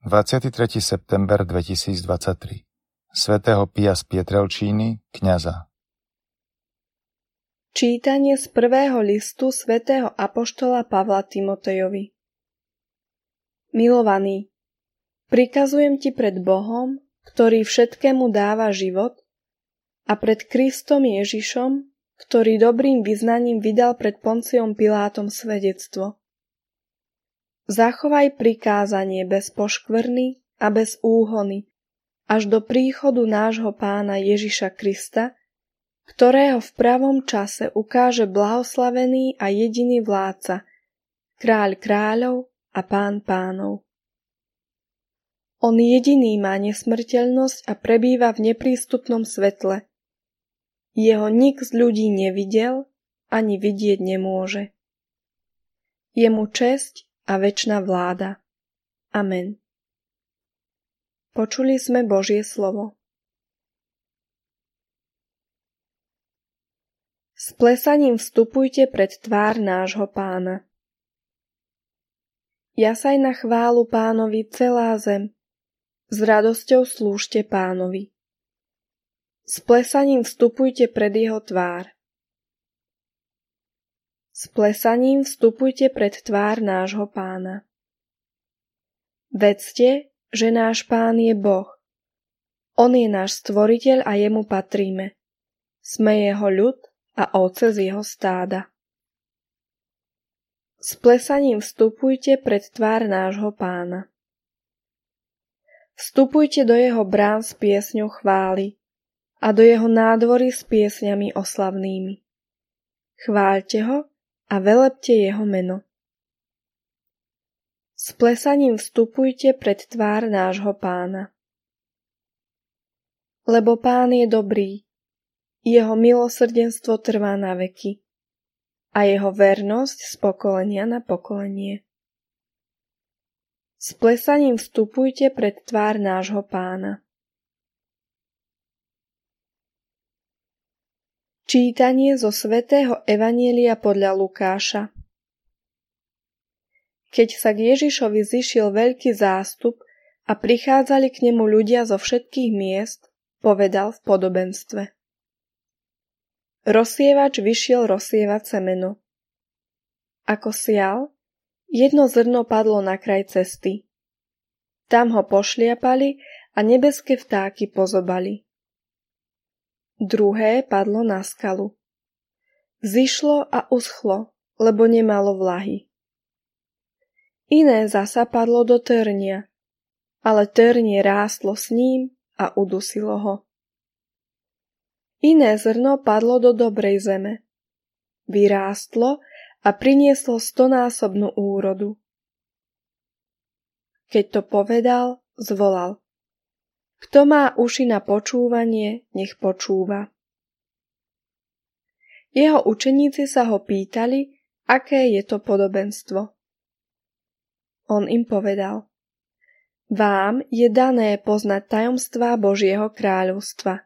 23. september 2023 Svetého Pia z Pietrelčíny, kňaza. Čítanie z prvého listu svätého Apoštola Pavla Timotejovi. Milovaný, prikazujem ti pred Bohom, ktorý všetkému dáva život, a pred Kristom Ježišom, ktorý dobrým vyznaním vydal pred Ponciom Pilátom svedectvo – Zachovaj prikázanie bez poškvrny a bez úhony, až do príchodu nášho pána Ježiša Krista, ktorého v pravom čase ukáže blahoslavený a jediný vládca, kráľ kráľov a pán pánov. On jediný má nesmrteľnosť a prebýva v neprístupnom svetle. Jeho nik z ľudí nevidel ani vidieť nemôže. Jemu česť a väčšná vláda. Amen. Počuli sme Božie slovo. S plesaním vstupujte pred tvár nášho pána. Jasaj na chválu pánovi celá zem, s radosťou slúžte pánovi. S plesaním vstupujte pred jeho tvár. S plesaním vstupujte pred tvár nášho pána. Vedzte, že náš pán je Boh. On je náš stvoriteľ a jemu patríme. Sme jeho ľud a ovce z jeho stáda. S plesaním vstupujte pred tvár nášho pána. Vstupujte do jeho brán s piesňou chvály a do jeho nádvory s piesňami oslavnými. Chváľte ho a velepte jeho meno. S plesaním vstupujte pred tvár nášho pána. Lebo pán je dobrý, jeho milosrdenstvo trvá na veky a jeho vernosť z pokolenia na pokolenie. S plesaním vstupujte pred tvár nášho pána. Čítanie zo svätého Evanielia podľa Lukáša Keď sa k Ježišovi zišiel veľký zástup a prichádzali k nemu ľudia zo všetkých miest, povedal v podobenstve. Rozsievač vyšiel rozsievať semeno. Ako sial, jedno zrno padlo na kraj cesty. Tam ho pošliapali a nebeské vtáky pozobali. Druhé padlo na skalu. Zišlo a uschlo, lebo nemalo vlahy. Iné zasa padlo do trnia, ale trnie rástlo s ním a udusilo ho. Iné zrno padlo do dobrej zeme. Vyrástlo a prinieslo stonásobnú úrodu. Keď to povedal, zvolal. Kto má uši na počúvanie, nech počúva. Jeho učeníci sa ho pýtali, aké je to podobenstvo. On im povedal, Vám je dané poznať tajomstvá Božieho kráľovstva.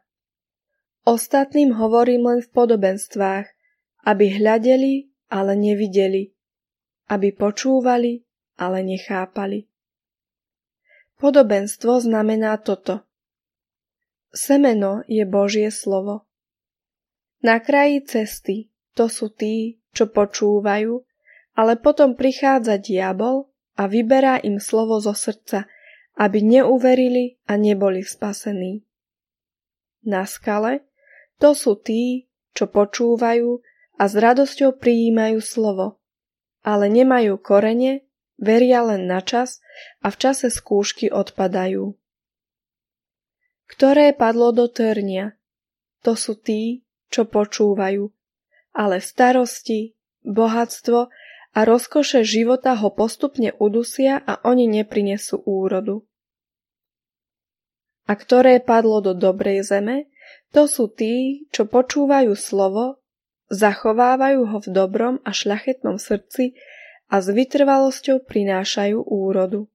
Ostatným hovorím len v podobenstvách, aby hľadeli, ale nevideli, aby počúvali, ale nechápali. Podobenstvo znamená toto. Semeno je Božie slovo. Na kraji cesty to sú tí, čo počúvajú, ale potom prichádza diabol a vyberá im slovo zo srdca, aby neuverili a neboli spasení. Na skale to sú tí, čo počúvajú a s radosťou prijímajú slovo, ale nemajú korene Veria len na čas a v čase skúšky odpadajú. Ktoré padlo do trnia? To sú tí, čo počúvajú, ale starosti, bohatstvo a rozkoše života ho postupne udusia a oni neprinesú úrodu. A ktoré padlo do dobrej zeme, to sú tí, čo počúvajú slovo, zachovávajú ho v dobrom a šľachetnom srdci a s vytrvalosťou prinášajú úrodu.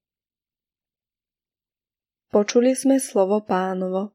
Počuli sme slovo pánovo.